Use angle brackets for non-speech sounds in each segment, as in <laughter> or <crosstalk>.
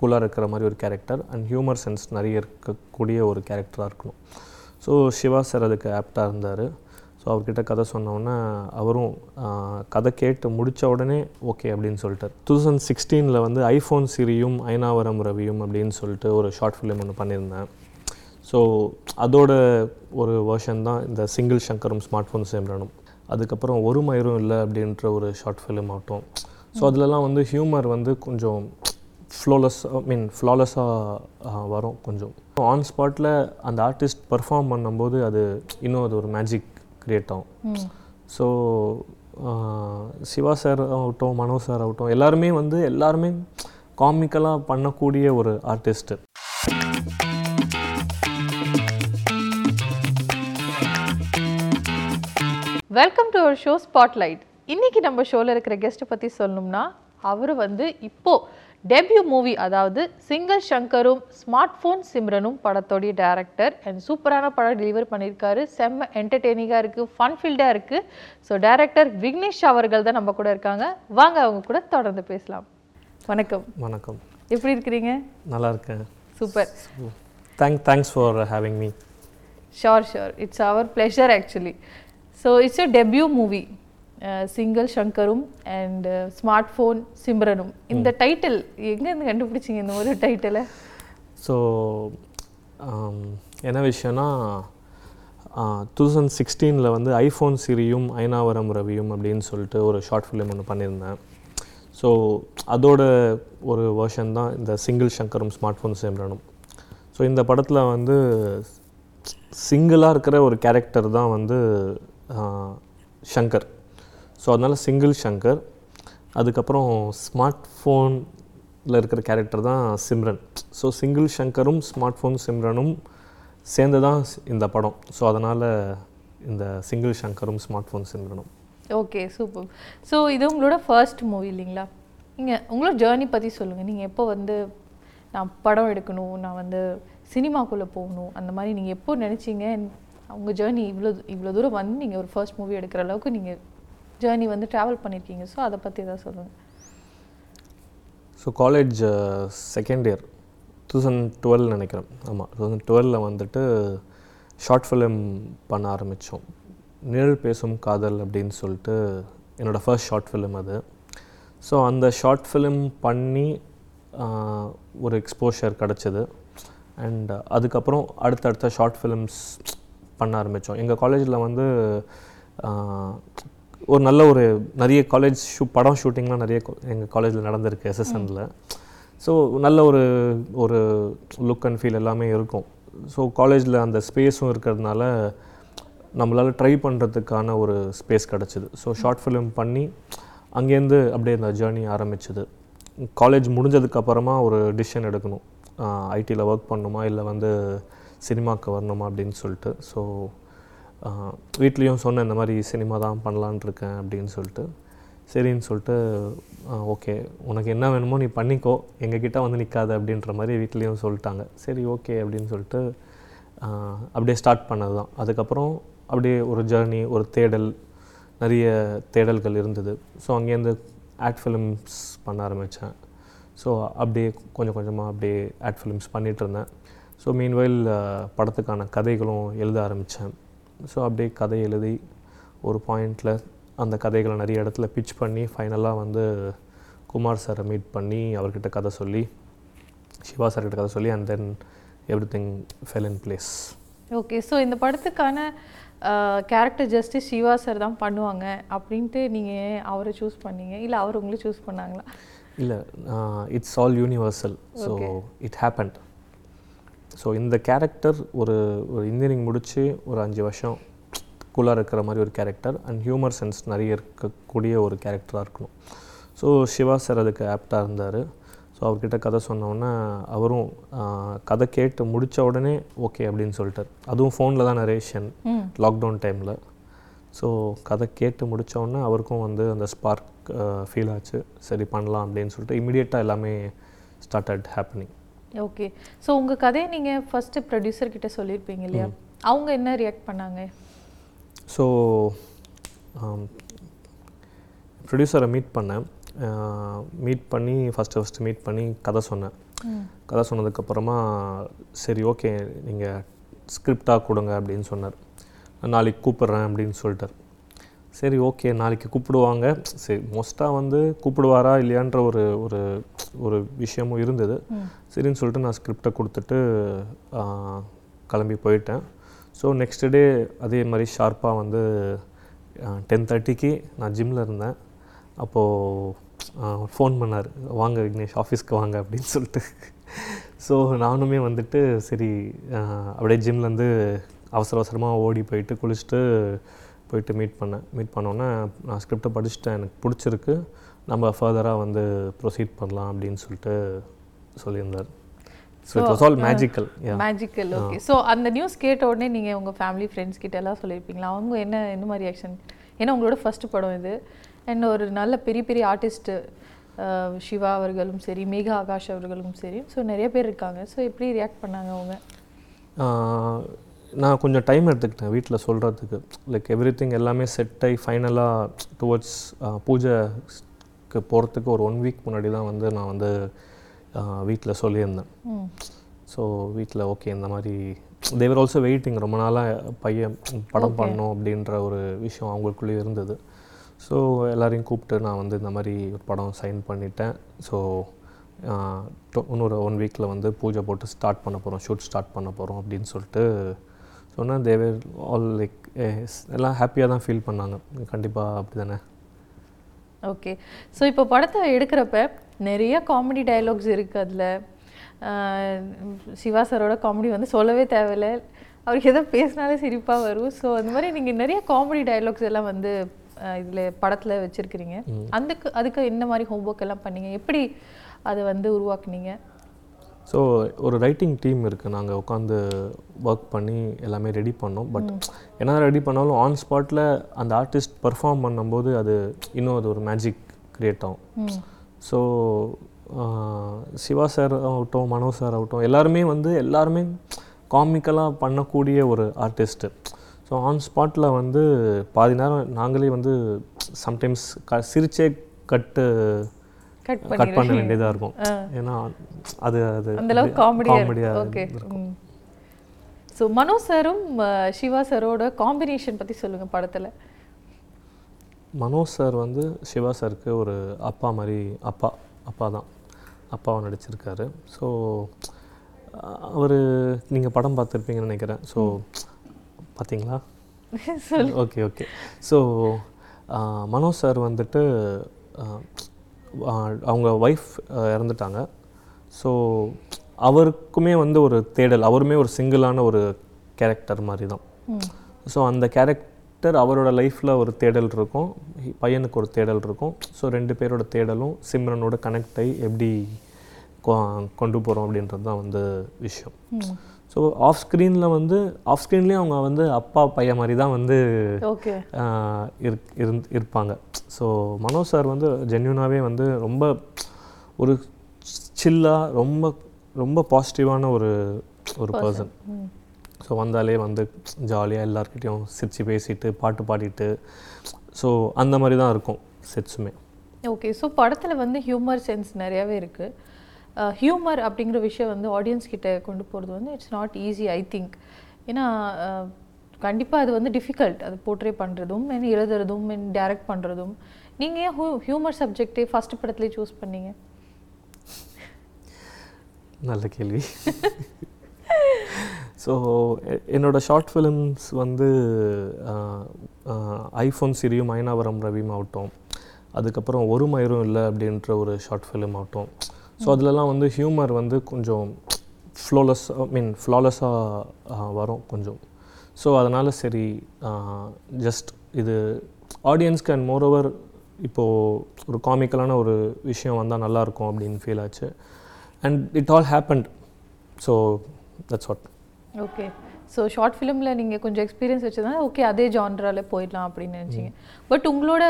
கூலாக இருக்கிற மாதிரி ஒரு கேரக்டர் அண்ட் ஹியூமர் சென்ஸ் நிறைய இருக்கக்கூடிய ஒரு கேரக்டராக இருக்கணும். ஸோ சிவா சார் அதுக்கு ஆப்டாக இருந்தார். ஸோ அவர்கிட்ட கதை சொன்னோன்னே அவரும் கதை கேட்டு முடித்த உடனே ஓகே அப்படின்னு சொல்லிட்டார். டூ தௌசண்ட் சிக்ஸ்டீனில் வந்து ஐஃபோன் சிரியும் ஐநாவரம் ரவியும் அப்படின்னு சொல்லிட்டு ஒரு ஷார்ட் ஃபிலிம் ஒன்று பண்ணியிருந்தேன். ஸோ அதோட ஒரு வேர்ஷன் தான் இந்த சிங்கிள் சங்கரும் ஸ்மார்ட் ஃபோன் சேம்ரனும் அதுக்கப்புறம் ஒரு மயிரும் இல்லை அப்படின்ற ஒரு ஷார்ட் ஃபிலிம் ஆகட்டும். ஸோ அதிலலாம் வந்து ஹியூமர் வந்து கொஞ்சம் ஃப்ளோலெஸ் ஐ மீன் ஃப்ளாலெஸ்ஸாக வரும் கொஞ்சம். ஆன் ஸ்பாட்டில் அந்த ஆர்டிஸ்ட் பர்ஃபார்ம் பண்ணும்போது அது இன்னும் அது ஒரு மேஜிக் க்ரியேட் ஆகும். ஸோ சிவா சார் ஆகட்டும் மனோ சார் ஆகட்டும் எல்லாருமே வந்து எல்லாருமே காமிக்கலாக பண்ணக்கூடிய ஒரு artist welcome to our show spotlight இன்னைக்கு நம்ம ஷோவில் இருக்கிற கெஸ்ட்டை பற்றி சொல்லணும்னா அவர் வந்து இப்போ டெபியூ மூவி அதாவது சிங்கிள் சங்கரும் ஸ்மார்ட் ஃபோன் சிம்ரனும் படத்தோடைய டேரக்டர் அண்ட் சூப்பரான படம் டெலிவர் பண்ணியிருக்காரு. செம்ம என்டர்டெய்னிங்காக இருக்குது ஃபன் ஃபீல்டாக இருக்குது ஸோ டேரக்டர் விக்னேஷ் அவர்கள் தான் நம்ம கூட இருக்காங்க. வாங்க அவங்க கூட தொடர்ந்து பேசலாம். வணக்கம். வணக்கம். எப்படி இருக்கிறீங்க? நல்லா இருக்கேன். Super. Thank thanks for having me sure sure it's our pleasure actually so it's a debut movie single சங்கரும் and smart phone சிம்ரனும் இந்த டைட்டில் எங்கேருந்து கண்டுபிடிச்சிங்க இந்த ஒரு டைட்டிலை ஸோ என்ன விஷயம்னா டூ தௌசண்ட் சிக்ஸ்டீனில் வந்து ஐஃபோன் சிரியும் ஐநாவரம் ரவியும் அப்படின்னு சொல்லிட்டு ஒரு ஷார்ட் ஃபிலிம் ஒன்று பண்ணியிருந்தேன் ஸோ அதோட ஒரு வேர்ஷன் தான் இந்த சிங்கிள் சங்கரும் ஸ்மார்ட் ஃபோன் சேம்ரனும் ஸோ இந்த படத்தில் வந்து சிங்கிளாக இருக்கிற ஒரு கேரக்டர் தான் வந்து ஷங்கர் ஸோ அதனால் சிங்கிள் ஷங்கர் அதுக்கப்புறம் ஸ்மார்ட் ஃபோனில் இருக்கிற கேரக்டர் தான் சிம்ரன் ஸோ சிங்கிள் ஷங்கரும் ஸ்மார்ட் ஃபோன் சிம்ரனும் சேர்ந்து தான் இந்த படம். ஸோ அதனால் இந்த சிங்கிள் ஷங்கரும் ஸ்மார்ட் ஃபோன் சிம்ரனும் ஓகே சூப்பர் ஸோ இது உங்களோட ஃபர்ஸ்ட் மூவி இல்லைங்களா? நீங்கள் உங்களோட ஜேர்னி பற்றி சொல்லுங்கள் நீங்கள் எப்போ வந்து நான் படம் எடுக்கணும் நான் வந்து சினிமாக்குள்ளே போகணும் அந்த மாதிரி நீங்கள் எப்போ நினச்சிங்க? உங்கள் ஜேர்னி இவ்வளோ இவ்வளோ தூரம் வந்து நீங்கள் ஒரு ஃபர்ஸ்ட் மூவி எடுக்கிற அளவுக்கு நீங்கள் ஜேர்னி வந்து ட்ராவல் பண்ணியிருக்கீங்க ஸோ அதை பற்றி தான் சொல்லுங்கள் so college second year two thousand twelve நினைக்கிறேன். ஆமாம் டூ தௌசண்ட் டுவெலில் வந்துட்டு ஷார்ட் ஃபிலிம் பண்ண ஆரம்பித்தோம் நிழல் பேசும் காதல் அப்படின்னு சொல்லிட்டு என்னோடய ஃபர்ஸ்ட் ஷார்ட் ஃபிலிம் அது. ஸோ அந்த ஷார்ட் ஃபிலிம் பண்ணி uh, ஒரு எக்ஸ்போஷர் கிடச்சிது. அண்ட் அதுக்கப்புறம் அடுத்தடுத்த ஷார்ட் ஃபிலிம்ஸ் பண்ண ஆரம்பித்தோம் எங்கள் காலேஜில் வந்து uh, ஒரு நல்ல ஒரு நிறைய காலேஜ் ஷூ படம் ஷூட்டிங்லாம் நிறைய எங்கள் காலேஜில் நடந்திருக்கு எஸ்எஸ்எனில் ஸோ நல்ல ஒரு ஒரு லுக் அண்ட் ஃபீல் எல்லாமே இருக்கும். ஸோ காலேஜில் அந்த ஸ்பேஸும் இருக்கிறதுனால நம்மளால் ட்ரை பண்ணுறதுக்கான ஒரு ஸ்பேஸ் கிடச்சிது. ஸோ ஷார்ட் ஃபிலிம் பண்ணி அங்கேருந்து அப்படியே அந்த ஜேர்னி ஆரம்பிச்சது. காலேஜ் முடிஞ்சதுக்கப்புறமா ஒரு டிசிஷன் எடுக்கணும். ஐடியில் ஒர்க் பண்ணணுமா இல்லை வந்து சினிமாவுக்கு வரணுமா அப்படின்னு சொல்லிட்டு. ஸோ வீட்லேயும் சொன்னேன் இந்த மாதிரி சினிமா தான் பண்ணலான் இருக்கேன் அப்படின்னு சொல்லிட்டு. சரின்னு சொல்லிட்டு ஓகே உனக்கு என்ன வேணுமோ நீ பண்ணிக்கோ எங்ககிட்ட வந்து நிற்காத அப்படின்ற மாதிரி வீட்லேயும் சொல்லிட்டாங்க. சரி ஓகே அப்படின்னு சொல்லிட்டு அப்படியே ஸ்டார்ட் பண்ணது தான் அதுக்கப்புறம் அப்படியே ஒரு ஜேர்னி ஒரு தேடல் நிறைய தேடல்கள் இருந்தது. ஸோ அங்கேருந்து ஆட் ஃபிலிம்ஸ் பண்ண ஆரம்பித்தேன் ஸோ அப்படியே கொஞ்சம் கொஞ்சமாக அப்படியே ஆட் ஃபிலிம்ஸ் பண்ணிகிட்டு இருந்தேன். ஸோ மீன்வைல் படத்துக்கான கதைகளும் எழுத ஆரம்பித்தேன் ஸோ அப்படியே கதை எழுதி ஒரு பாயிண்டில் அந்த கதைகளை நிறைய இடத்துல பிச் பண்ணி ஃபைனலாக வந்து குமார் சாரை மீட் பண்ணி அவர்கிட்ட கதை சொல்லி சிவா சார்கிட்ட கதை சொல்லி and then everything fell in place okay so இந்த படத்துக்கான கேரக்டர் ஜஸ்டிஸ் சிவா சார் தான் பண்ணுவாங்க அப்படின்ட்டு நீங்கள் அவரை சூஸ் பண்ணீங்க? இல்லை அவர் உங்களை சூஸ் பண்ணாங்களா? இல்லை it's all universal so. It happened so இந்த கேரக்டர் ஒரு ஒரு இன்ஜினியரிங் முடித்து ஒரு அஞ்சு வருஷம் கூலாக இருக்கிற மாதிரி ஒரு கேரக்டர் அண்ட் ஹியூமர் சென்ஸ் நிறைய இருக்கக்கூடிய ஒரு கேரக்டராக இருக்கணும். ஸோ சிவா சார் அதுக்கு ஆப்டாக இருந்தார். ஸோ அவர்கிட்ட கதை சொன்னோன்னே அவரும் கதை கேட்டு முடித்த உடனே ஓகே அப்படின்னு சொல்லிட்டார். அதுவும் ஃபோனில் தான் நரேஷன் லாக்டவுன் டைமில் ஸோ கதை கேட்டு முடிச்ச உடனே அவருக்கும் வந்து அந்த ஸ்பார்க் ஃபீல் ஆச்சு. சரி பண்ணலாம் அப்படின்னு சொல்லிட்டு இமிடியேட்டாக எல்லாமே ஸ்டார்டட் ஹேப்பனிங் ஓகே ஸோ உங்கள் கதையை நீங்கள் ஃபஸ்ட்டு ப்ரொடியூசர் கிட்ட சொல்லியிருப்பீங்க இல்லையா? அவங்க என்ன ரியாக்ட் பண்ணாங்க? ஸோ ப்ரொடியூசரை மீட் பண்ணேன். மீட் பண்ணி ஃபஸ்ட்டு ஃபஸ்ட்டு மீட் பண்ணி கதை சொன்னேன். கதை சொன்னதுக்கப்புறமா சரி ஓகே நீங்கள் ஸ்கிரிப்டாக கொடுங்க அப்படின்னு சொன்னார். நாளைக்கு கூப்பிட்றேன் அப்படின்னு சொல்லிட்டார். சரி ஓகே நாளைக்கு கூப்பிடுவாங்க. சரி மோஸ்ட்டாக வந்து கூப்பிடுவாரா இல்லையான்ற ஒரு ஒரு ஒரு விஷயமும் இருந்தது. சரின்னு சொல்லிட்டு நான் ஸ்கிரிப்டை கொடுத்துட்டு கிளம்பி போயிட்டேன். ஸோ நெக்ஸ்ட் டே அதே மாதிரி ஷார்ப்பாக வந்து டென் தேர்ட்டிக்கு நான் ஜிம்மில் இருந்தேன். அப்போது ஃபோன் பண்ணார். வாங்க விக்னேஷ் ஆஃபீஸ்க்கு வாங்க அப்படின்னு சொல்லிட்டு. ஸோ நானுமே வந்துட்டு சரி அப்படியே ஜிம்லேருந்து அவசர அவசரமாக ஓடி போயிட்டு குளிச்சுட்டு போயிட்டு மீட் பண்ணேன் மீட் பண்ணோன்னே நான் ஸ்கிரிப்டை படிச்சுட்டேன். எனக்கு பிடிச்சிருக்கு. நம்ம ஃபர்தராக வந்து ப்ரொசீட் பண்ணலாம் அப்படின்னு சொல்லிட்டு சொல்லியிருந்தார். So it was all magical magical okay so அந்த நியூஸ் கேட்ட உடனே நீங்கள் உங்கள் ஃபேமிலி ஃப்ரெண்ட்ஸ் கிட்ட எல்லாம் சொல்லியிருப்பீங்களா? அவங்க என்ன என்ன மாதிரி ரியாக்ஷன் ஏன்னா உங்களோட ஃபர்ஸ்ட் படம் இது. அண்ட் ஒரு நல்ல பெரிய பெரிய ஆர்டிஸ்ட்டு சிவா அவர்களும் சரி மேகா ஆகாஷ் அவர்களும் சரி. ஸோ நிறைய பேர் இருக்காங்க. ஸோ எப்படி ரியாக்ட் பண்ணாங்க அவங்க? நான் கொஞ்சம் டைம் எடுத்துக்கிட்டேன் வீட்டில் சொல்கிறதுக்கு லைக் எவ்ரி திங் எல்லாமே செட் ஆகி ஃபைனலாக டுவர்ட்ஸ் பூஜைக்கு போகிறதுக்கு ஒரு ஒன் வீக் முன்னாடி தான் வந்து நான் வந்து வீட்டில் சொல்லியிருந்தேன். ஸோ வீட்டில் ஓகே இந்த மாதிரி தேவர் ஆல்சோ வெயிட்டிங் ரொம்ப நாளாக பையன் படம் பண்ணணும் அப்படின்ற ஒரு விஷயம் அவங்களுக்குள்ளேயே இருந்தது. ஸோ எல்லாரையும் கூப்பிட்டு நான் வந்து இந்த மாதிரி ஒரு படம் சைன் பண்ணிட்டேன். ஸோ இன்னொரு ஒன் வீக்கில் வந்து பூஜை போட்டு ஸ்டார்ட் பண்ண போகிறோம் ஷூட் ஸ்டார்ட் பண்ண போகிறோம் அப்படின்னு சொல்லிட்டு சொன்னால் தேவர் ஆல் லைக் எல்லாம் ஹாப்பியாக தான் ஃபீல் பண்ணாங்க. கண்டிப்பாக அப்படி தானே ஓகே ஸோ இப்போ படத்தை எடுக்கிறப்ப நிறைய காமெடி டயலாக்ஸ் இருக்குது அதில். சிவா சாரோட காமெடி வந்து சொல்லவே தேவையில்ல. அவருக்கு எதோ பேசினாலே சிரிப்பாக வரும். ஸோ அந்த மாதிரி நீங்கள் நிறைய காமெடி டயலாக்ஸ் எல்லாம் வந்து இதில் படத்தில் வச்சுருக்கிறீங்க. அதுக்கு அதுக்கு என்ன மாதிரி ஹோம்ஒர்க் எல்லாம் பண்ணீங்க? எப்படி அதை வந்து உருவாக்குனீங்க? ஸோ ஒரு ரைட்டிங் டீம் இருக்குது நாங்கள் உட்காந்து ஒர்க் பண்ணி எல்லாமே ரெடி பண்ணோம். பட் என்ன ரெடி பண்ணாலும் ஆன் ஸ்பாட்டில் அந்த ஆர்டிஸ்ட் பர்ஃபார்ம் பண்ணும்போது அது இன்னும் அது ஒரு மேஜிக் க்ரியேட் ஆகும். ஸோ சிவா சார் ஆகட்டும் மனோ சார் ஆகட்டும் எல்லாருமே வந்து எல்லாருமே காமிக்கலாக பண்ணக்கூடிய ஒரு ஆர்டிஸ்ட்டு ஸோ ஆன் ஸ்பாட்டில் வந்து பாதி நேரம் நாங்களே வந்து சம்டைம்ஸ் க சிரிச்சே கட்டு கட் பண்ண வேண்டியதாக இருக்கும். ஏன்னா அது அது அந்த அளவுக்கு காமெடியாக ஓகே ஸோ மனோ சாரும் சிவா சாரோட காம்பினேஷன் பற்றி சொல்லுங்கள் படத்தில். மனோஜ் சார் வந்து சிவா சாருக்கு ஒரு அப்பா மாதிரி அப்பா அப்பா தான். அப்பாவை நடிச்சிருக்காரு. ஸோ அவர் நீங்கள் படம் பார்த்துருப்பீங்கன்னு நினைக்கிறேன். ஸோ பார்த்தீங்களா? Okay okay so Manoj sir வந்துட்டு அவங்க ஒய்ஃப் இறந்துட்டாங்க. ஸோ அவருக்குமே வந்து ஒரு தேடல் அவருமே ஒரு சிங்கிளான ஒரு கேரக்டர் மாதிரி தான் ஸோ அந்த கேரக்டர் அவரோட லைஃப்பில் ஒரு தேடல் இருக்கும் பையனுக்கு ஒரு தேடல் இருக்கும். ஸோ ரெண்டு பேரோட தேடலும் சிம்ரனோட கனெக்ட் ஆகி எப்படி கொண்டு போகிறோம் அப்படின்றது தான் வந்து விஷயம். ஸோ ஆஃப் ஸ்க்ரீனில் வந்து ஆஃப் ஸ்க்ரீன்லேயும் அவங்க வந்து அப்பா பையன் மாதிரி தான் வந்து இருப்பாங்க. ஸோ மனோஜ் சார் வந்து ஜென்யூனாகவே வந்து ரொம்ப ஒரு சில்லாக ரொம்ப ரொம்ப பாசிட்டிவான ஒரு ஒரு பர்சன் ஸோ வந்தாலே வந்து ஜாலியாக எல்லாருக்கிட்டையும் சிரித்து பேசிட்டு பாட்டு பாடிட்டு ஸோ அந்த மாதிரி தான் இருக்கும் செட்ஸுமே ஓகே ஸோ படத்தில் வந்து ஹியூமர் சென்ஸ் நிறையாவே இருக்குது Uh, ஹியூமர் அப்படிங்கிற விஷயம் வந்து ஆடியன்ஸ் கிட்டே கொண்டு போகிறது வந்து it's not easy I think ஏன்னா uh, கண்டிப்பாக அது வந்து டிஃபிகல்ட் அது போர்ட்ரே பண்ணுறதும் மென் எழுதுறதும் மென் டைரக்ட் பண்ணுறதும் நீங்கள் ஏன் ஹூ ஹியூமர் சப்ஜெக்டே ஃபஸ்ட் படத்துலேயே சூஸ் பண்ணீங்க? நல்ல கேள்வி. ஸோ என்னோட ஷார்ட் ஃபிலிம்ஸ் வந்து ஐஃபோன் சிரியும் மைனாவரம் ரவியும் ஆகட்டும். அதுக்கப்புறம் ஒரு மயிரும் இல்லை அப்படின்ற ஒரு ஷார்ட் ஃபிலிம் ஆகட்டும். ஸோ அதுலலாம் வந்து ஹியூமர் வந்து கொஞ்சம் ஃப்ளோலெஸ் ஐ மீன் ஃப்ளாலெஸ்ஸாக வரும் கொஞ்சம். ஸோ அதனால் சரி ஜஸ்ட் இது ஆடியன்ஸ்க்கு அண்ட் மோரோவர் இப்போது ஒரு காமிக்கலான ஒரு விஷயம் வந்தால் நல்லாயிருக்கும் அப்படின்னு ஃபீல் ஆச்சு. And it all happened so that's what okay so short ஃபிலிமில் நீங்கள் கொஞ்சம் எக்ஸ்பீரியன்ஸ் வச்சதுனால ஓகே அதே ஜான்ராவில் போயிடலாம் அப்படின்னு நினச்சிங்க. பட் உங்களோட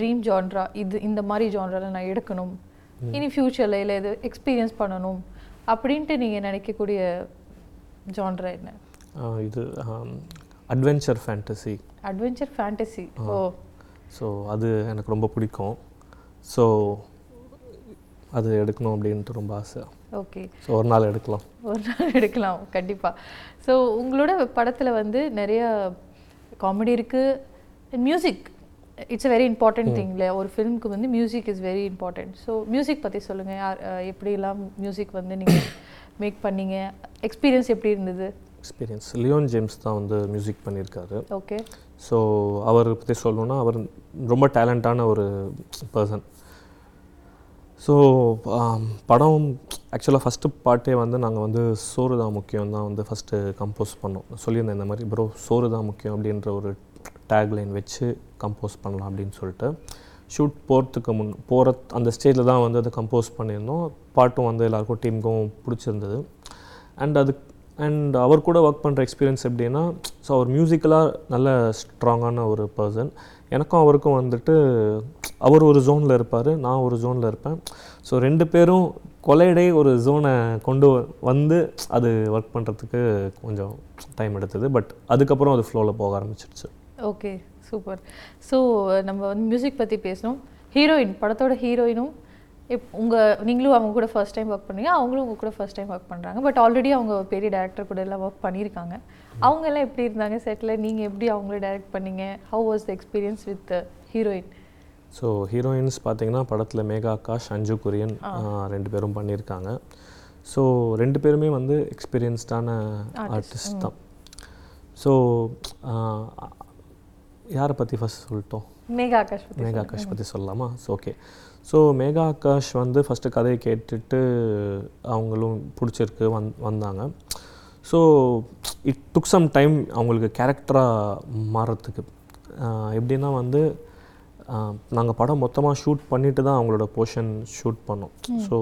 ட்ரீம் ஜான்ரா இது இந்த மாதிரி ஜான்ராவில் நான் எடுக்கணும் இனி ஃப்யூச்சரில் இல்லை இது எக்ஸ்பீரியன்ஸ் பண்ணணும் அப்படின்ட்டு நீங்கள் நினைக்கக்கூடிய ஜான்ரா என்ன? இது adventure fantasy adventure fantasy oh. So அது எனக்கு ரொம்ப பிடிக்கும். ஸோ அது எடுக்கணும் அப்படின்ட்டு ரொம்ப ஆசை. ஓகே ஸோ ஒரு நாள் எடுக்கலாம். ஒரு நாள் எடுக்கலாம் கண்டிப்பாக ஸோ உங்களோட படத்தில் வந்து நிறைய காமெடி இருக்குது music it's a very important thing இல்லையா? ஒரு ஃபிலிம்க்கு வந்து music is very important so music பற்றி சொல்லுங்கள் யார் எப்படிலாம் மியூசிக் வந்து நீங்கள் மேக் பண்ணீங்க? எக்ஸ்பீரியன்ஸ் எப்படி இருந்தது? எக்ஸ்பீரியன்ஸ் லியோன் ஜேம்ஸ் தான் வந்து மியூசிக் பண்ணியிருக்காரு. ஓகே ஸோ அவர் பற்றி சொல்லணும்னா அவர் ரொம்ப டேலண்டான ஒரு பர்சன் ஸோ படம் ஆக்சுவலாக ஃபஸ்ட்டு பாட்டே வந்து நாங்கள் வந்து சோறு தான் முக்கியம் தான் வந்து ஃபஸ்ட்டு கம்போஸ் பண்ணோம். சொல்லியிருந்தேன் இந்த மாதிரி ப்ரோ சோறு தான் முக்கியம் அப்படின்ற ஒரு டேக்லைன் வச்சு கம்போஸ் பண்ணலாம் அப்படின்னு சொல்லிட்டு. ஷூட் போகிறதுக்கு முன் போகிற அந்த ஸ்டேஜில் தான் வந்து அதை கம்போஸ் பண்ணியிருந்தோம். பாட்டும் வந்து எல்லாருக்கும் டீமுக்கும் பிடிச்சிருந்தது. அண்ட் அது அண்ட் அவர் கூட ஒர்க் பண்ணுற எக்ஸ்பீரியன்ஸ் எப்படின்னா ஸோ அவர் மியூசிக்கலாக நல்ல ஸ்ட்ராங்கான ஒரு பர்சன் எனக்கும் அவருக்கும் வந்துட்டு அவர் ஒரு ஜோனில் இருப்பார் நான் ஒரு ஜோனில் இருப்பேன். ஸோ ரெண்டு பேரும் கொலையடை ஒரு ஜோனை கொண்டு வந்து அது ஒர்க் பண்ணுறதுக்கு கொஞ்சம் டைம் எடுத்தது. பட் அதுக்கப்புறம் அது ஃப்ளோவில் போக ஆரம்பிச்சிருச்சு. ஓகே சூப்பர் ஸோ நம்ம வந்து மியூசிக் பற்றி பேசணும். ஹீரோயின் படத்தோட ஹீரோயினும் இப் உங்கள் நீங்களும் அவங்க கூட ஃபர்ஸ்ட் டைம் ஒர்க் பண்ணீங்க அவங்களும் உங்க கூட ஃபர்ஸ்ட் டைம் ஒர்க் பண்ணுறாங்க பட் ஆல்ரெடி அவங்க பெரிய டேரக்டர் கூட எல்லாம் ஒர்க் பண்ணியிருக்காங்க. அவங்க எல்லாம் எப்படி இருந்தாங்க? செட்டில் நீங்கள் எப்படி அவங்கள டைரக்ட் பண்ணீங்க? How was the experience with heroine so heroines பார்த்தீங்கன்னா படத்தில் மேகா ஆகாஷ் அஞ்சு குரியன் ரெண்டு பேரும் பண்ணியிருக்காங்க. ஸோ ரெண்டு பேருமே வந்து எக்ஸ்பீரியன்ஸ்டான ஆர்டிஸ்ட் தான். ஸோ யாரை பற்றி ஃபஸ்ட் சொல்லிட்டோம்? மேகா ஆகாஷ் மேகா ஆகாஷ் பற்றி சொல்லலாமா? So okay so Megha Akash வந்து ஃபஸ்ட்டு கதையை கேட்டுட்டு அவங்களும் பிடிச்சிருக்கு வந் வந்தாங்க. So it took some time அவங்களுக்கு கேரக்டராக மாறுறதுக்கு எப்படின்னா வந்து நாங்கள் படம் மொத்தமாக ஷூட் பண்ணிட்டு தான் அவங்களோட போர்ஷன் ஷூட் பண்ணோம். ஸோ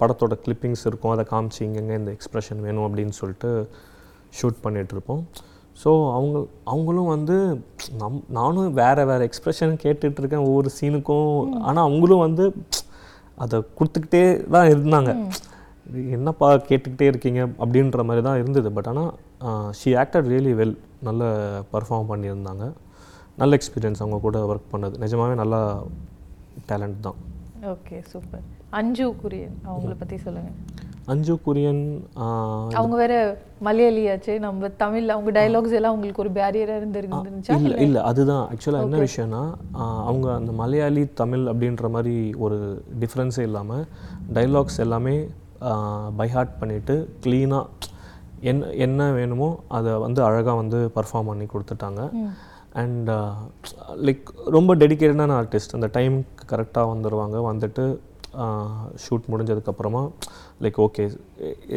படத்தோட கிளிப்பிங்ஸ் இருக்கும் அதை காமிச்சு இங்கங்க இந்த எக்ஸ்ப்ரெஷன் வேணும் அப்படின்னு சொல்லிட்டு ஷூட் பண்ணிகிட்ருப்போம் ஸோ அவங்க அவங்களும் வந்து நம் நானும் வேறு வேறு எக்ஸ்ப்ரெஷன் கேட்டுட்டு இருக்கேன் ஒவ்வொரு சீனுக்கும் ஆனால் அவங்களும் வந்து அதை கொடுத்துக்கிட்டே தான் இருந்தாங்க. என்னப்பா கேட்டுக்கிட்டே இருக்கீங்க? அப்படின்ற மாதிரி தான் இருந்தது. பட் ஆனால் ஷி ஆக்டட் ரியலி வெல் நல்ல பர்ஃபார்ம் பண்ணியிருந்தாங்க. நல்ல எக்ஸ்பீரியன்ஸ் அவங்க கூட ஒர்க் பண்ணது. நிஜமாவே நல்லா டேலண்ட் தான். ஓகே சூப்பர் அஞ்சு குரியன் அவங்கள பற்றி சொல்லுங்கள் அஞ்சு குரியன் அவங்க வேற மலையாளியாச்சு நம்ம தமிழ்ல அவங்க டயலாக்ஸ் எல்லாம் உங்களுக்கு ஒரு பேரியரா இருந்திருந்துச்சா? இல்லை இல்லை. அதுதான். ஆக்சுவலாக என்ன விஷயம்னா அவங்க அந்த மலையாளி தமிழ் அப்படின்ற மாதிரி ஒரு டிஃப்ரென்ஸே இல்லாமல் டைலாக்ஸ் எல்லாமே பைஹார்ட் பண்ணிவிட்டு க்ளீனாக என்ன என்ன வேணுமோ அதை வந்து அழகாக வந்து பர்ஃபார்ம் பண்ணி கொடுத்துட்டாங்க. அண்ட் லைக் ரொம்ப டெடிக்கேட்டடான ஆர்டிஸ்ட் அந்த டைமுக்கு கரெக்டாக வந்துடுவாங்க வந்துட்டு ஷூட் முடிஞ்சதுக்கப்புறமா லைக் ஓகே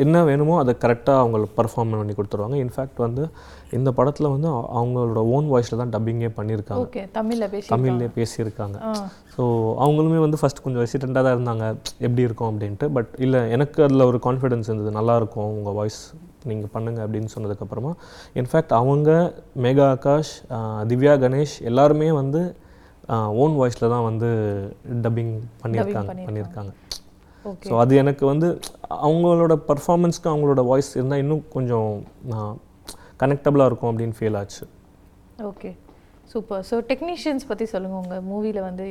என்ன வேணுமோ அதை கரெக்டாக அவங்க பர்ஃபார்ம் பண்ணி கொடுத்துருவாங்க. இன்ஃபேக்ட் வந்து இந்த படத்தில் வந்து அவங்களோட ஓன் வாய்ஸில் தான் டப்பிங்கே பண்ணியிருக்காங்க. தமிழ்ல பேசி தமிழ்லேயே பேசியிருக்காங்க. ஸோ அவங்களுமே வந்து ஃபஸ்ட் கொஞ்சம் ரெசிடெண்ட்டாக தான் இருந்தாங்க. எப்படி இருக்கும் அப்படின்ட்டு. பட் இல்லை எனக்கு அதில் ஒரு கான்ஃபிடென்ஸ் இருந்தது. நல்லா இருக்கும் உங்கள் வாய்ஸ் நீங்கள் பண்ணுங்க அப்படின்னு சொன்னதுக்கப்புறமா. இன்ஃபேக்ட் அவங்க மேகா ஆகாஷ் திவ்யா கணேஷ் எல்லாருமே வந்து ஓன் வாய்ஸில் தான் வந்து டப்பிங் பண்ணியிருக்காங்க பண்ணியிருக்காங்க. ஸோ அது எனக்கு வந்து அவங்களோட பர்ஃபார்மன்ஸ்க்கு அவங்களோட வாய்ஸ் இருந்தால் இன்னும் கொஞ்சம் கனெக்டபுளாக இருக்கும் அப்படின்னு ஃபீல் ஆச்சு. ஓகே சூப்பர் ஸோ டெக்னீஷியன்ஸ் பற்றி சொல்லுங்கள் உங்கள் மூவியில் வந்து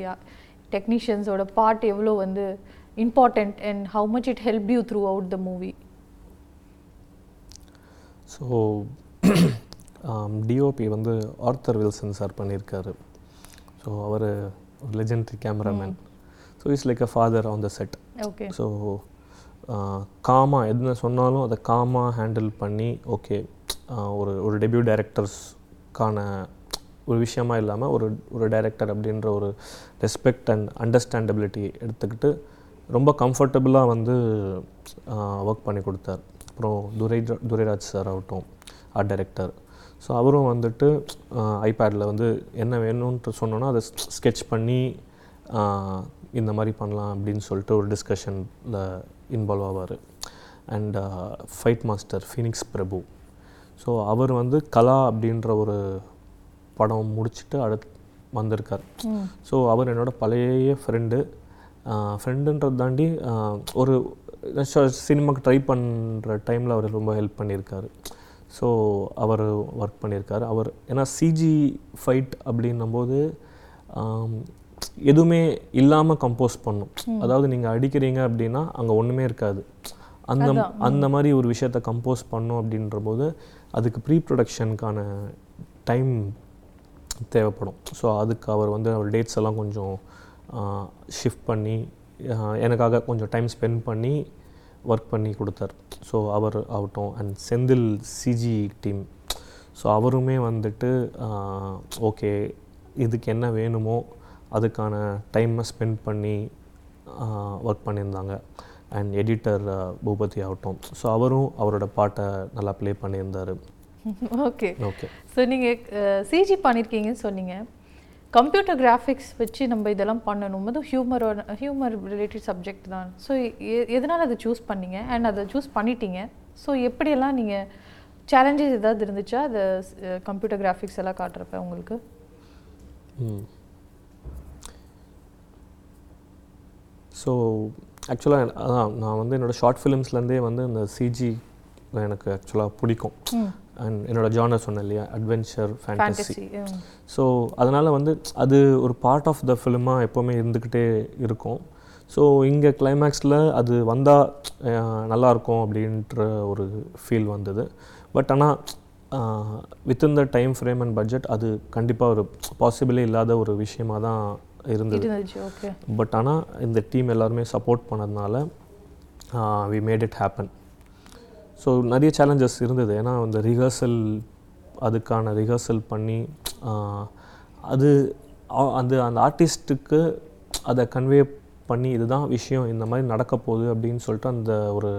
டெக்னீஷியன்ஸோட பார்ட் எவ்வளோ வந்து important and how much it help you throughout the movie so DOP வந்து ஆர்த்தர் வில்சன் சார் பண்ணியிருக்காரு. ஸோ அவர் ஒரு legendary cameraman so is like a father on the set okay so காமாக எதுன சொன்னாலும் அதை காமாக ஹேண்டில் பண்ணி ஓகே ஒரு ஒரு டெபியூ டைரக்டர்ஸ்க்கான ஒரு விஷயமா இல்லாமல் ஒரு ஒரு டைரக்டர் அப்படின்ற ஒரு ரெஸ்பெக்ட் அண்ட் அண்டர்ஸ்டாண்டபிலிட்டி எடுத்துக்கிட்டு ரொம்ப கம்ஃபர்டபுளாக வந்து ஒர்க் பண்ணி கொடுத்தார். அப்புறம் துரை துரைராஜ் சார் ஆகட்டும் ஆர்ட் டைரக்டர் ஸோ அவரும் வந்துட்டு ஐபேடில் வந்து என்ன வேணும்ன்ட்டு சொன்னோன்னா அதை ஸ்கெட்ச் பண்ணி இந்த மாதிரி பண்ணலாம் அப்படின்னு சொல்லிட்டு ஒரு டிஸ்கஷனில் இன்வால்வ் ஆவார். And fight master Phoenix Prabhu so அவர் வந்து கலா அப்படின்ற ஒரு படம் முடிச்சுட்டு அடுத்து வந்திருக்கார். ஸோ அவர் என்னோட பழைய ஃப்ரெண்டு ஃப்ரெண்டுன்றது தாண்டி ஒரு சினிமாக்கு ட்ரை பண்ணுற டைமில் அவர் ரொம்ப ஹெல்ப் பண்ணியிருக்காரு. ஸோ அவர் ஒர்க் பண்ணியிருக்காரு. அவர் ஏன்னா சிஜி ஃபைட் அப்படின்னும்போது எதுவுமே இல்லாமல் கம்போஸ் பண்ணும். அதாவது நீங்கள் அடிக்கிறீங்க அப்படின்னா அங்கே ஒன்றுமே இருக்காது. அந்த அந்த மாதிரி ஒரு விஷயத்த கம்போஸ் பண்ணோம் அப்படின்ற போது அதுக்கு ப்ரீ ப்ரொடக்ஷனுக்கான டைம் தேவைப்படும். ஸோ அதுக்கு அவர் வந்து அவர் டேட்ஸ் எல்லாம் கொஞ்சம் ஷிஃப்ட் பண்ணி எனக்காக கொஞ்சம் டைம் ஸ்பெண்ட் பண்ணி ஒர்க் பண்ணி கொடுத்தார். ஸோ அவர் ஆகட்டும். And Senthil CG team so அவருமே வந்துட்டு ஓகே இதுக்கு என்ன வேணுமோ அதுக்கான டைமை ஸ்பெண்ட் பண்ணி ஒர்க் பண்ணியிருந்தாங்க. அண்ட் எடிட்டர் பூபதி ஆகட்டும். ஸோ அவரும் அவரோட பாட்டை நல்லா ப்ளே பண்ணியிருந்தார். ஓகே <laughs> ஓகே ஸோ நீங்கள் சிஜி பண்ணியிருக்கீங்கன்னு சொன்னீங்க. கம்ப்யூட்டர் கிராஃபிக்ஸ் வச்சு நம்ம இதெல்லாம் பண்ணணும். அது ஹியூமர் ஹியூமர் ரிலேட்டட் சப்ஜெக்ட் தான். ஸோ எதனால் அதை சூஸ் பண்ணீங்க? அண்ட் அதை சூஸ் பண்ணிட்டீங்க. ஸோ எப்படியெல்லாம் நீங்கள் சேலஞ்சஸ் ஏதாவது இருந்துச்சா? அது கம்ப்யூட்டர் கிராஃபிக்ஸ் எல்லாம் காட்டுறப்ப உங்களுக்கு? ஸோ ஆக்சுவலாக நான் வந்து என்னோடய ஷார்ட் ஃபிலிம்ஸ்லேருந்தே வந்து இந்த சிஜி எனக்கு ஆக்சுவலாக பிடிக்கும். அண்ட் என்னோட ஜானர் சொன்னேன் இல்லையா? அட்வென்ச்சர் ஃபேண்டசி ஸோ அதனால் வந்து அது ஒரு பார்ட் ஆஃப் த ஃபிலிமாக எப்போவுமே இருந்துக்கிட்டே இருக்கும். ஸோ இங்கே கிளைமேக்ஸில் அது வந்தால் நல்லாயிருக்கும் அப்படின்ற ஒரு ஃபீல் வந்தது. பட் ஆனால் within the time frame and budget அது கண்டிப்பாக ஒரு பாசிபிளே இல்லாத ஒரு விஷயமா தான் இருந்தது. பட் ஆனால் இந்த டீம் எல்லாருமே சப்போர்ட் பண்ணதுனால we made it happen so நிறைய சேலஞ்சஸ் இருந்தது. ஏன்னா அந்த ரிஹர்சல் அதுக்கான ரிஹர்சல் பண்ணி அது அ- அது அந்த ஆர்டிஸ்ட்டுக்கு அதை கன்வே பண்ணி இதுதான் விஷயம் இந்த மாதிரி நடக்க போகுது அப்படின்னு சொல்லிட்டு அந்த ஒரு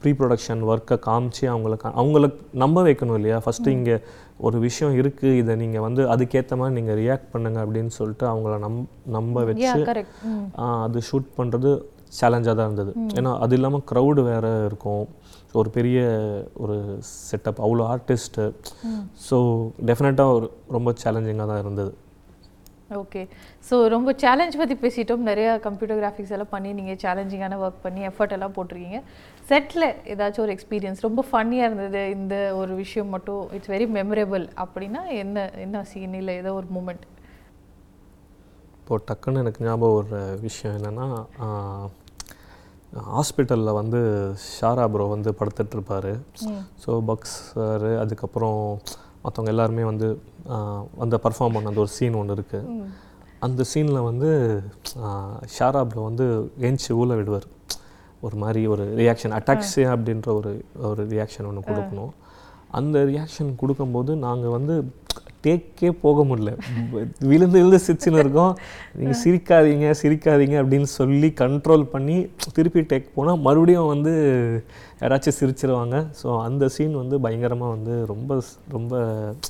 ப்ரீ ப்ரொடக்ஷன் ஒர்க்கை காமிச்சு அவங்களுக்கு அவங்கள நம்ப வைக்கணும் இல்லையா? ஃபஸ்ட்டு இங்கே ஒரு விஷயம் இருக்குது இதை நீங்கள் வந்து அதுக்கேற்ற மாதிரி நீங்கள் ரியாக்ட் பண்ணுங்க அப்படின்னு சொல்லிட்டு அவங்கள நம் நம்ப வச்சு அது ஷூட் பண்ணுறது சேலஞ்சாக தான் இருந்தது. ஏன்னா அது இல்லாமல் க்ரௌடு வேறு இருக்கும். ஒரு பெரிய ஒரு செட்டப் அவ்வளோ ஆர்டிஸ்ட்டு ஸோ டெஃபினட்டாக ஒரு ரொம்ப சேலஞ்சிங்காக தான் இருந்தது. ஓகே ஸோ ரொம்ப சேலஞ்ச் பற்றி பேசிட்டோம். நிறைய கம்ப்யூட்டர் கிராஃபிக்ஸ் எல்லாம் பண்ணி நீங்கள் சேலஞ்சிங்கான ஒர்க் பண்ணி எஃபர்ட் எல்லாம் போட்டிருக்கீங்க. செட்டில் ஏதாச்சும் ஒரு எக்ஸ்பீரியன்ஸ் ரொம்ப ஃபன்னியாக இருந்தது இந்த ஒரு விஷயம் மட்டும். இட்ஸ் வெரி மெமரபிள் அப்படின்னா என்ன என்ன சீன் இல்லை ஏதோ ஒரு மூமெண்ட் இப்போது டக்குன்னு எனக்கு ஞாபகம் ஒரு விஷயம் என்னென்னா ஹாஸ்பிட்டலில் வந்து ஷாரா ப்ரோ வந்து படுத்துட்ருப்பார். ஸோ பக்ஸ் சார் அதுக்கப்புறம் மற்றவங்க எல்லாருமே வந்து வந்து பர்ஃபார்ம் பண்ண அந்த ஒரு சீன் ஒன்று இருக்குது அந்த சீனில் வந்து ஷாரா ப்ரோ வந்து ஏஞ்சி ஊழ விடுவார். ஒரு மாதிரி ஒரு ரியாக்ஷன் அட்டாக்ஸே அப்படின்ற ஒரு ஒரு ரியாக்ஷன் ஒன்று கொடுக்கணும். அந்த ரியாக்ஷன் கொடுக்கும்போது நாங்கள் வந்து டேக்கே போக முடியல. விழுந்து விழுந்து சிரிச்சுன்னு இருக்கோம். நீங்கள் சிரிக்காதீங்க சிரிக்காதீங்க அப்படின்னு சொல்லி கண்ட்ரோல் பண்ணி திருப்பி டேக் போனால் மறுபடியும் வந்து யாராச்சும் சிரிச்சிருவாங்க. ஸோ அந்த சீன் வந்து பயங்கரமாக வந்து ரொம்ப ரொம்ப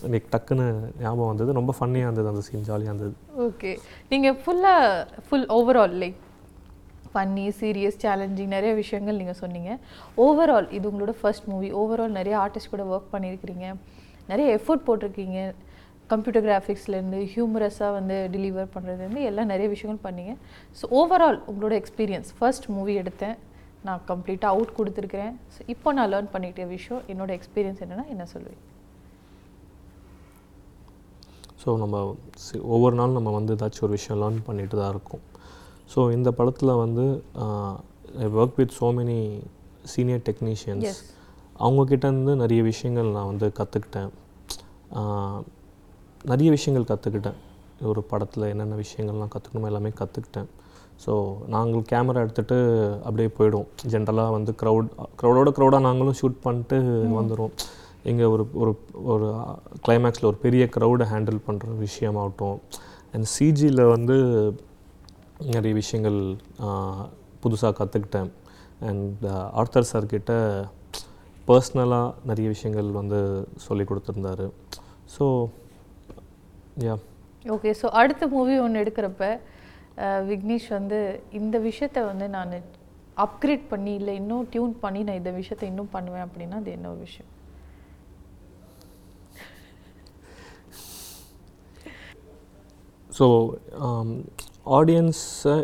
எனக்கு டக்குன்னு ஞாபகம் வந்தது. ரொம்ப ஃபன்னியாக இருந்தது அந்த சீன் ஜாலியாக இருந்தது. ஓகே நீங்கள் ஃபுல்லாக full overall like funny serious challenging நிறைய விஷயங்கள் நீங்கள் சொன்னீங்க. ஓவரால் இது உங்களோட ஃபர்ஸ்ட் மூவி ஓவரால் நிறைய ஆர்டிஸ்ட் கூட ஒர்க் பண்ணியிருக்கிறீங்க. நிறைய எஃபோர்ட் போட்டிருக்கீங்க. கம்ப்யூட்டர் கிராஃபிக்ஸ்லேருந்து ஹியூமரஸாக வந்து டெலிவர் பண்ணுறதுலேருந்து எல்லாம் நிறைய விஷயங்கள் பண்ணீங்க. ஸோ ஓவரால் உங்களோட எக்ஸ்பீரியன்ஸ் ஃபர்ஸ்ட் மூவி எடுத்தேன். நான் கம்ப்ளீட்டாக அவுட் கொடுத்துருக்கிறேன். ஸோ இப்போ நான் லேர்ன் பண்ணிக்கிட்ட விஷயம் என்னோட எக்ஸ்பீரியன்ஸ் என்னென்னா என்ன சொல்லுவேன் ஸோ நம்ம ஒவ்வொரு நாளும் நம்ம வந்து ஏதாச்சும் ஒரு விஷயம் லேர்ன் பண்ணிட்டு தான் இருக்கோம். ஸோ இந்த படத்தில் வந்து work with so many senior technicians. அவங்கக்கிட்ட இருந்து நிறைய விஷயங்கள் நான் வந்து கற்றுக்கிட்டேன் நிறைய விஷயங்கள் கற்றுக்கிட்டேன் ஒரு படத்தில் என்னென்ன விஷயங்கள்லாம் கற்றுக்கணுமோ எல்லாமே கற்றுக்கிட்டேன் ஸோ நாங்கள் கேமரா எடுத்துகிட்டு அப்படியே போயிடுவோம். ஜென்ரலாக வந்து க்ரௌட் க்ரௌடோட க்ரௌடாக நாங்களும் ஷூட் பண்ணிட்டு வந்துடுவோம் இங்கே ஒரு ஒரு ஒரு கிளைமேக்ஸில் ஒரு பெரிய க்ரௌடை ஹேண்டில் பண்ணுற விஷயமாகட்டும். அண்ட் சிஜியில் வந்து நிறைய விஷயங்கள் புதுசாக கற்றுக்கிட்டேன் அண்ட் ஆர்த்தர் சார்கிட்ட பர்சனலாக நிறைய விஷயங்கள் வந்து சொல்லி கொடுத்துருந்தாரு. ஸோ ஓகே ஸோ அடுத்த மூவி ஒன்று எடுக்கிறப்ப விக்னேஷ் வந்து இந்த விஷயத்த வந்து நான் அப்கிரேட் பண்ணி இல்லை இன்னும் டியூன் பண்ணி நான் இந்த விஷயத்த இன்னும் பண்ணுவேன் அப்படின்னா அது என்ன ஒரு விஷயம்? ஸோ ஆடியன்ஸை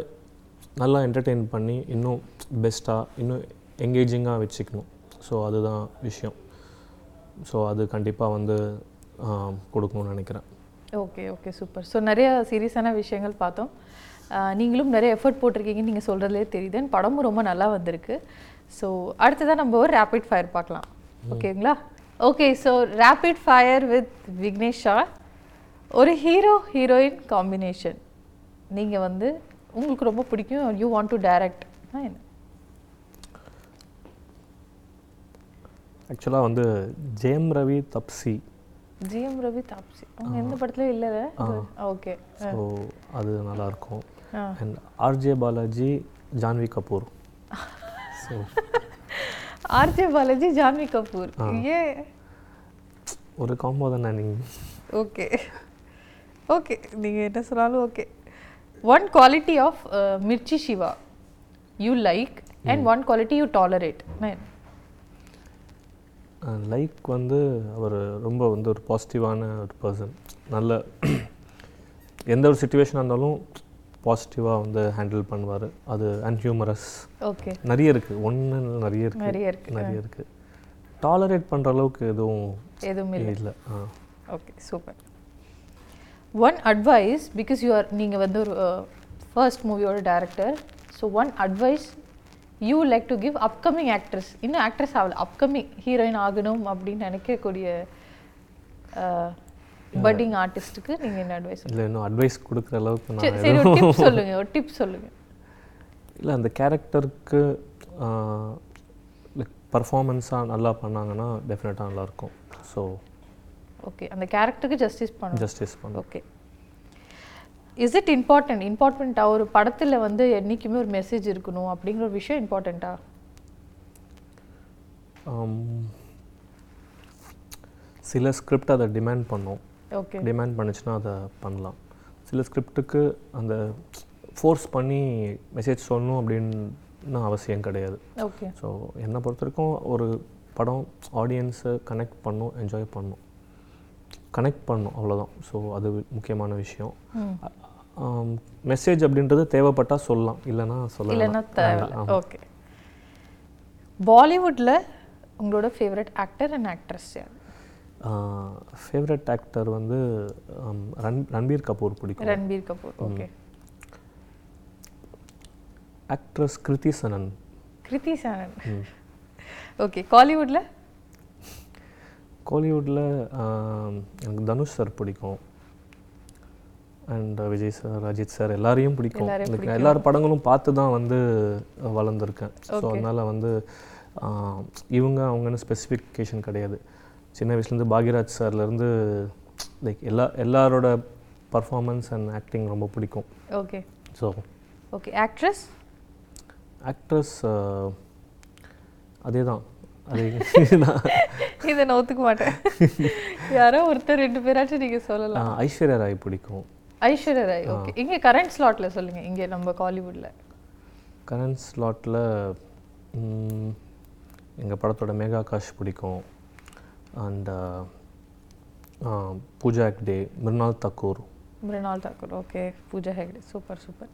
நல்லா என்டர்டெயின் பண்ணி இன்னும் பெஸ்ட்டாக இன்னும் எங்கேஜிங்காக வச்சுக்கணும். ஸோ அதுதான் விஷயம். ஸோ அது கண்டிப்பாக வந்து கொடுக்கணும்னு நினைக்கிறேன். ஓகே ஓகே சூப்பர் ஸோ நிறைய சீரியஸான விஷயங்கள் பார்த்தோம். நீங்களும் நிறைய எஃபர்ட் போட்டிருக்கீங்கன்னு நீங்கள் சொல்கிறதுலே தெரியுது. படமும் ரொம்ப நல்லா வந்திருக்கு. ஸோ அடுத்ததான் நம்ம ஒரு ரேபிட் ஃபயர் பார்க்கலாம். ஓகேங்களா okay so rapid fire with விக்னேஷா ஒரு ஹீரோ ஹீரோயின் காம்பினேஷன் நீங்கள் வந்து உங்களுக்கு ரொம்ப பிடிக்கும். யூ வாண்ட் டு டைரக்ட் என்ன? ஆக்சுவலாக வந்து ஜெயம் ரவி தப்சி ஜிஎம் ரவி தாப்சி. அவங்க எந்த படத்துலையும் இல்லை ஓகே ஸோ அது நல்லாயிருக்கும் ஆ. And RJ Balaji Janhvi Kapoor so RJ Balaji Janhvi Kapoor ஏ. ஒரு காம்போ தானே நீங்கள் ஓகே ஓகே நீங்கள் என்ன சொன்னாலும் okay one quality of Mirchi Siva you like and one quality you tolerate like வந்து அவர் ரொம்ப வந்து ஒரு பாசிட்டிவான ஒரு பர்சன் நல்ல எந்த ஒரு சுச்சுவேஷனாக இருந்தாலும் பாசிட்டிவாக வந்து ஹேண்டில் பண்ணுவார். அது அண்ட் ஹியூமரஸ் ஓகே நிறைய இருக்குது ஒன்று நிறைய இருக்குது நிறைய இருக்கு. நிறைய இருக்குது டாலரேட் பண்ணுற அளவுக்கு எதுவும் எதுவும் இல்லை. இல்லை. ஆ. Okay super one advice because you are நீங்கள் வந்து ஒரு ஃபர்ஸ்ட் மூவியோட director so one advice you like to give upcoming actress இன்னும் ஆக்ட்ரஸ் ஆகல. அப்கமிங் ஹீரோயின் ஆகணும் அப்படின்னு நினைக்கக்கூடிய பட்டிங் ஆர்டிஸ்ட்டுக்கு நீங்கள் என்ன அட்வைஸ் இல்லை இன்னும் அட்வைஸ் கொடுக்குற அளவுக்கு சரி ஒரு டிப் சொல்லுங்க. ஒரு டிப் சொல்லுங்க. இல்லை அந்த கேரக்டருக்கு லைக் பர்ஃபார்மன்ஸாக நல்லா பண்ணாங்கன்னா டெஃபினட்டாக நல்லாயிருக்கும் ஸோ ஓகே அந்த கேரக்டருக்கு ஜஸ்டிஸ் பண்ணணும். ஜஸ்டிஸ் பண்ண ஓகே இஸ் இட் இம்பார்ட்டன்ட் இம்பார்ட்டண்ட்டா ஒரு படத்தில் வந்து என்றைக்குமே ஒரு மெசேஜ் இருக்கணும் அப்படிங்கிற ஒரு விஷயம் இம்பார்ட்டண்ட்டா சில ஸ்கிரிப்ட் அதை டிமாண்ட் பண்ணும். ஓகே டிமாண்ட் பண்ணுச்சுன்னா அதை பண்ணலாம். சில ஸ்கிரிப்டுக்கு அந்த ஃபோர்ஸ் பண்ணி மெசேஜ் சொல்லணும் அப்படின்னு அவசியம் கிடையாது. ஓகே ஸோ என்னை பொறுத்த வரைக்கும் ஒரு படம் ஆடியன்ஸை கனெக்ட் பண்ணும் என்ஜாய் பண்ணும். கனெக்ட் பண்ணும் அவ்வளோதான் ஸோ அது முக்கியமான விஷயம். மெசேஜ் அப்படின்றது தேவைப்பட்டால் சொல்லலாம். இல்லைன்னா சொல்ல இல்லைன்னா. தேவை. ஓகே. பாலிவுட்ல உங்களோட ஃபேவரட் ஆக்டர் அண்ட் ஆக்ட்ரஸ் யார்? ஃபேவரட் ஆக்டர் வந்து ரன் ரன்பீர் கபூர் பிடிக்கும். Ranbir Kapoor. Okay. Actress Kriti Sanon. Kriti Sanon. Okay காலிவுட்ல கோலிவுட்டில் எனக்கு தனுஷ் சார் பிடிக்கும். And Vijay sir Ajith sir எல்லாரையும் பிடிக்கும். எனக்கு எல்லார் படங்களும் பார்த்து தான் வந்து வளர்ந்துருக்கேன். ஸோ. அதனால் வந்து இவங்க அவங்கன்னு ஸ்பெசிஃபிகேஷன் கிடையாது. சின்ன வயசுலேருந்து பாக்யராஜ் சார்லேருந்து லைக் எல்லா எல்லாரோட பர்ஃபார்மன்ஸ் அண்ட் ஆக்டிங் ரொம்ப பிடிக்கும். Okay so okay actress actress அதே தான் <laughs> <laughs> இதை நான் ஒத்துக்க மாட்டேன். யாரோ ஒருத்தர் ரெண்டு பேராச்சும் நீங்க சொல்லலாம். ஐஸ்வர்யா ராய் பிடிக்கும். ஐஸ்வர்யா ராய் ஓகே இங்க கரண்ட் ஸ்லாட்ல சொல்லுங்க இங்க நம்ம காலிவுட்ல கரண்ட் ஸ்லாட்டில் எங்கள் படத்தோட மேகா ஆகாஷ் பிடிக்கும். And Pooja Hegde Mrunal Thakur Mrunal Thakur okay Pooja Hegde super super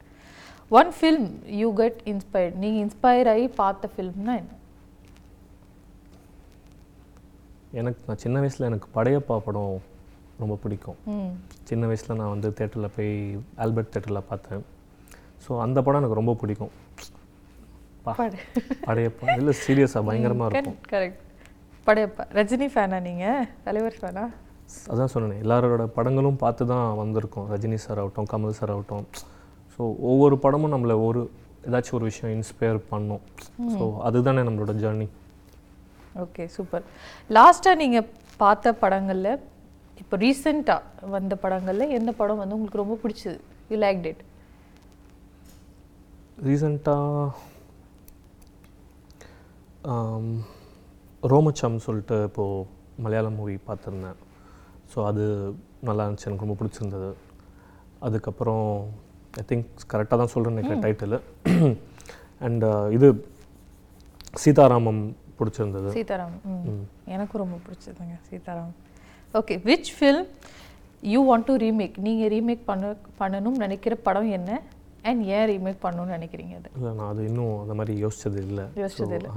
one film you get inspired நீங்க இன்ஸ்பயர் ஆகி பார்த்த ஃபில்ம்னா என்ன? எனக்கு நான் சின்ன வயசில் எனக்கு படையப்பா படம் ரொம்ப பிடிக்கும். சின்ன வயசில் நான் வந்து தேட்டரில் போய் ஆல்பர்ட் தேட்டரில் பார்த்தேன். ஸோ அந்த படம் எனக்கு ரொம்ப பிடிக்கும். படையப்பா. இல்லை சீரியஸாக பயங்கரமாக இருக்கும். கரெக்ட் படையப்பா. ரஜினி ஃபேனா நீங்க? தலைவர் ஃபேனா அதான் சொன்னேன் எல்லாரோட படங்களும் பார்த்து தான் வந்திருக்கோம். ரஜினி சார் ஆகட்டும் கமல் சார் ஆகட்டும். ஸோ ஒவ்வொரு படமும் நம்மளை ஒரு ஏதாச்சும் ஒரு விஷயம் இன்ஸ்பயர் பண்ணும். ஸோ அதுதானே நம்மளோட ஜேர்னி ஓகே சூப்பர் லாஸ்ட்டாக நீங்கள் பார்த்த படங்களில் இப்போ ரீசெண்டாக வந்த படங்களில் எந்த படம் வந்து உங்களுக்கு ரொம்ப பிடிச்சது? யூ லைக் டேட் ரீசண்டாக ரோமச்சம் சொல்லிட்டு இப்போது மலையாளம் மூவி பார்த்துருந்தேன். ஸோ அது நல்லா இருந்துச்சு எனக்கு ரொம்ப பிடிச்சிருந்தது. அதுக்கப்புறம் ஐ திங்க் கரெக்டாக தான் சொல்கிறேன் நினைக்கிறேன் டைட்டில் அண்ட் இது சீதாராமம் பிடிச்சிருந்தது. சீதாராம் ம். ம். எனக்கும் ரொம்ப பிடிச்சதுங்க Sitaram okay which film you want to remake நீங்கள் ரீமேக் பண்ண பண்ணணும்னு நினைக்கிற படம் என்ன? அண்ட் ஏன் ரீமேக் பண்ணணும்னு நினைக்கிறீங்க அது? இல்லை நான் அது இன்னும் அந்த மாதிரி யோசிச்சது இல்லை. யோசிச்சது இல்ல.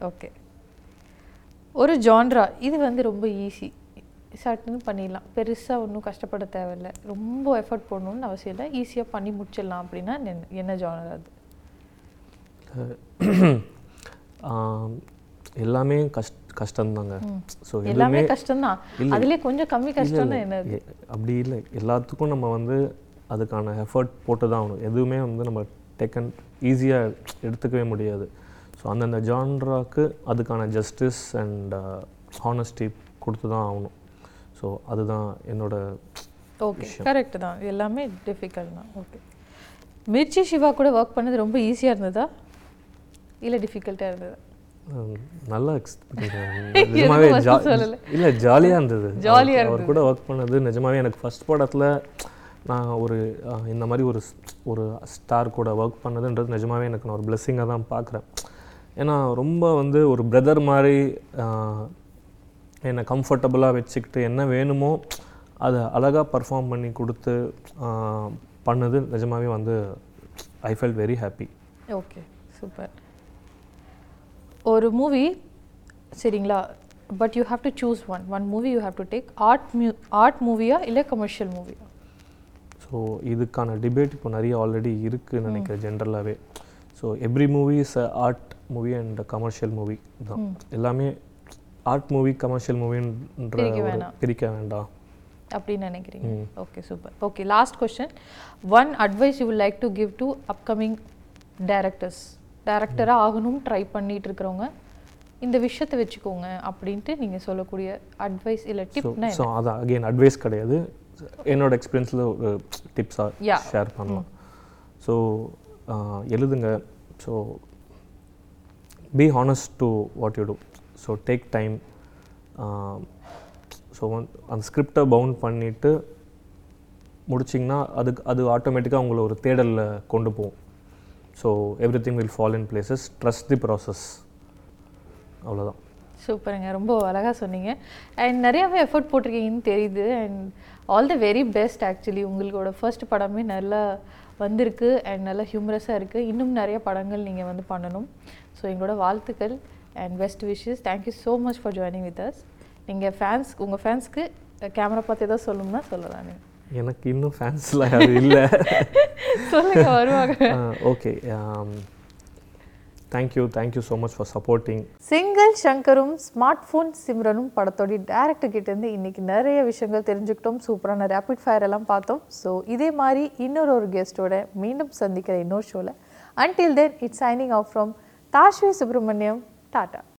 ஓகே ஒரு ஜான்ரா இது வந்து ரொம்ப ஈஸி சட்டுன்னு பண்ணிடலாம். பெருசாக ஒன்றும் கஷ்டப்பட தேவையில்ல. ரொம்ப எஃபர்ட் போடணும்னு அவசியம் இல்லை. ஈஸியாக பண்ணி முடிச்சிடலாம் அப்படின்னா என்ன- என்ன ஜானர் அது? <clears throat> எல்லாமே கஷ்ட கஷ்டம்தாங்க. ஸோ எல்லாமே கஷ்டம்தான். அதுலேயே கொஞ்சம் கம்மி கஷ்டம்னா என்ன அப்படி இல்லை. எல்லாத்துக்கும் நம்ம வந்து அதுக்கான எஃபர்ட் போட்டு தான் ஆகணும். எதுவுமே வந்து நம்ம டேக்கன் ஈஸியாக எடுத்துக்கவே முடியாது. ஸோ அந்தந்த ஜான்ராக்கு அதுக்கான ஜஸ்டிஸ் அண்ட் ஹானஸ்டி கொடுத்து தான் ஆகணும். ஸோ அதுதான் என்னோட ஓகே கரெக்ட் தான். எல்லாமே டிஃபிகல்ட் தான். ஓகே மிர்ச்சி சிவா கூட ஒர்க் பண்ணது ரொம்ப ஈஸியாக இருந்ததா? இல்லை டிஃபிகல்ட்டாக இருந்ததா? நல்ல <laughs> நிஜமாவே. இல்லை ஜாலியாக இருந்தது. Jolly-ஆ அவர் கூட ஒர்க் பண்ணது நிஜமாவே எனக்கு ஃபர்ஸ்ட் படத்தில் நான் ஒரு இந்த மாதிரி ஒரு ஒரு ஸ்டார் கூட ஒர்க் பண்ணதுன்றது நிஜமாவே எனக்கு நான் ஒரு பிளெஸ்ஸிங்காக தான் பார்க்குறேன் ஏன்னா ரொம்ப வந்து ஒரு பிரதர் மாதிரி என்னை கம்ஃபர்டபுளாக வச்சுக்கிட்டு என்ன வேணுமோ அதை அழகாக பர்ஃபார்ம் பண்ணி கொடுத்து பண்ணது நிஜமாவே வந்து I fell very happy okay super ஒரு மூவி சரிங்களா? But you have to choose one one movie you have to take art mu art மூவியா இல்லை கமர்ஷியல் மூவியா ஸோ இதுக்கான டிபேட் இப்போ நிறைய ஆல்ரெடி இருக்குன்னு நினைக்கிறேன் ஜென்ரலாகவே so every movie is a art movie and commercial movie தான் எல்லாமே ஆர்ட் மூவி கமர்ஷியல் மூவின்ற. பிரிக்க வேண்டாம். அப்படின்னு நினைக்கிறீங்க. Okay super okay last question one advice you like to give to upcoming directors டேரக்டராக ஆகணும் ட்ரை பண்ணிட்டு இருக்கிறவங்க இந்த விஷயத்தை வச்சுக்கோங்க அப்படின்ட்டு நீங்கள் சொல்லக்கூடிய அட்வைஸ் இல்லை டிப்னா ஸோ அது அகெயின் அட்வைஸ் கிடையாது. என்னோட எக்ஸ்பீரியன்ஸில் ஒரு டிப்ஸாக. ஷேர் பண்ணலாம். ஸோ எழுதுங்க. So be honest to what you do so take time so அந்த ஸ்கிரிப்டை பவுண்ட் பண்ணிவிட்டு முடிச்சிங்கன்னா அதுக்கு அது ஆட்டோமேட்டிக்காக உங்களை ஒரு தேடலில் கொண்டு போகும். So every thing will fall in places trust the process அவ்வளோதான் சூப்பருங்க. ரொம்ப அழகாக சொன்னீங்க. அண்ட் நிறையாவே எஃபர்ட் போட்டிருக்கீங்கன்னு தெரியுது. And all the very best actually உங்களோட ஃபர்ஸ்ட் படமே நல்லா வந்திருக்கு. அண்ட் நல்லா ஹியூமரஸாக இருக்குது இன்னும் நிறைய படங்கள் நீங்கள் வந்து பண்ணணும். ஸோ எங்களோட வாழ்த்துக்கள் and best wishes thank you so much for joining with us நீங்கள் ஃபேன்ஸ் உங்கள் ஃபேன்ஸ்க்கு கேமரா பார்த்து ஏதோ சொல்லணும்னா சொல்லலாம். நீங்கள் எனக்கு இன்னும் ஃபேன்ஸ்லாம் யாரும் இல்லை. சொல்லுங்க வருவாங்க. Okay thank you thank you so much for supporting single சங்கரும் smart phone சிம்ரனும் படத்தோட டேரக்டர் கிட்டேருந்து இன்னைக்கு நிறைய விஷயங்கள் தெரிஞ்சுக்கிட்டோம். சூப்பரான ரேபிட் ஃபயர் எல்லாம் பார்த்தோம். ஸோ இதே மாதிரி இன்னொரு ஒரு கெஸ்ட்டோட மீண்டும் சந்திக்கிற இன்னொரு ஷோவில் until then it's signing off from Dashvi Subramaniam tata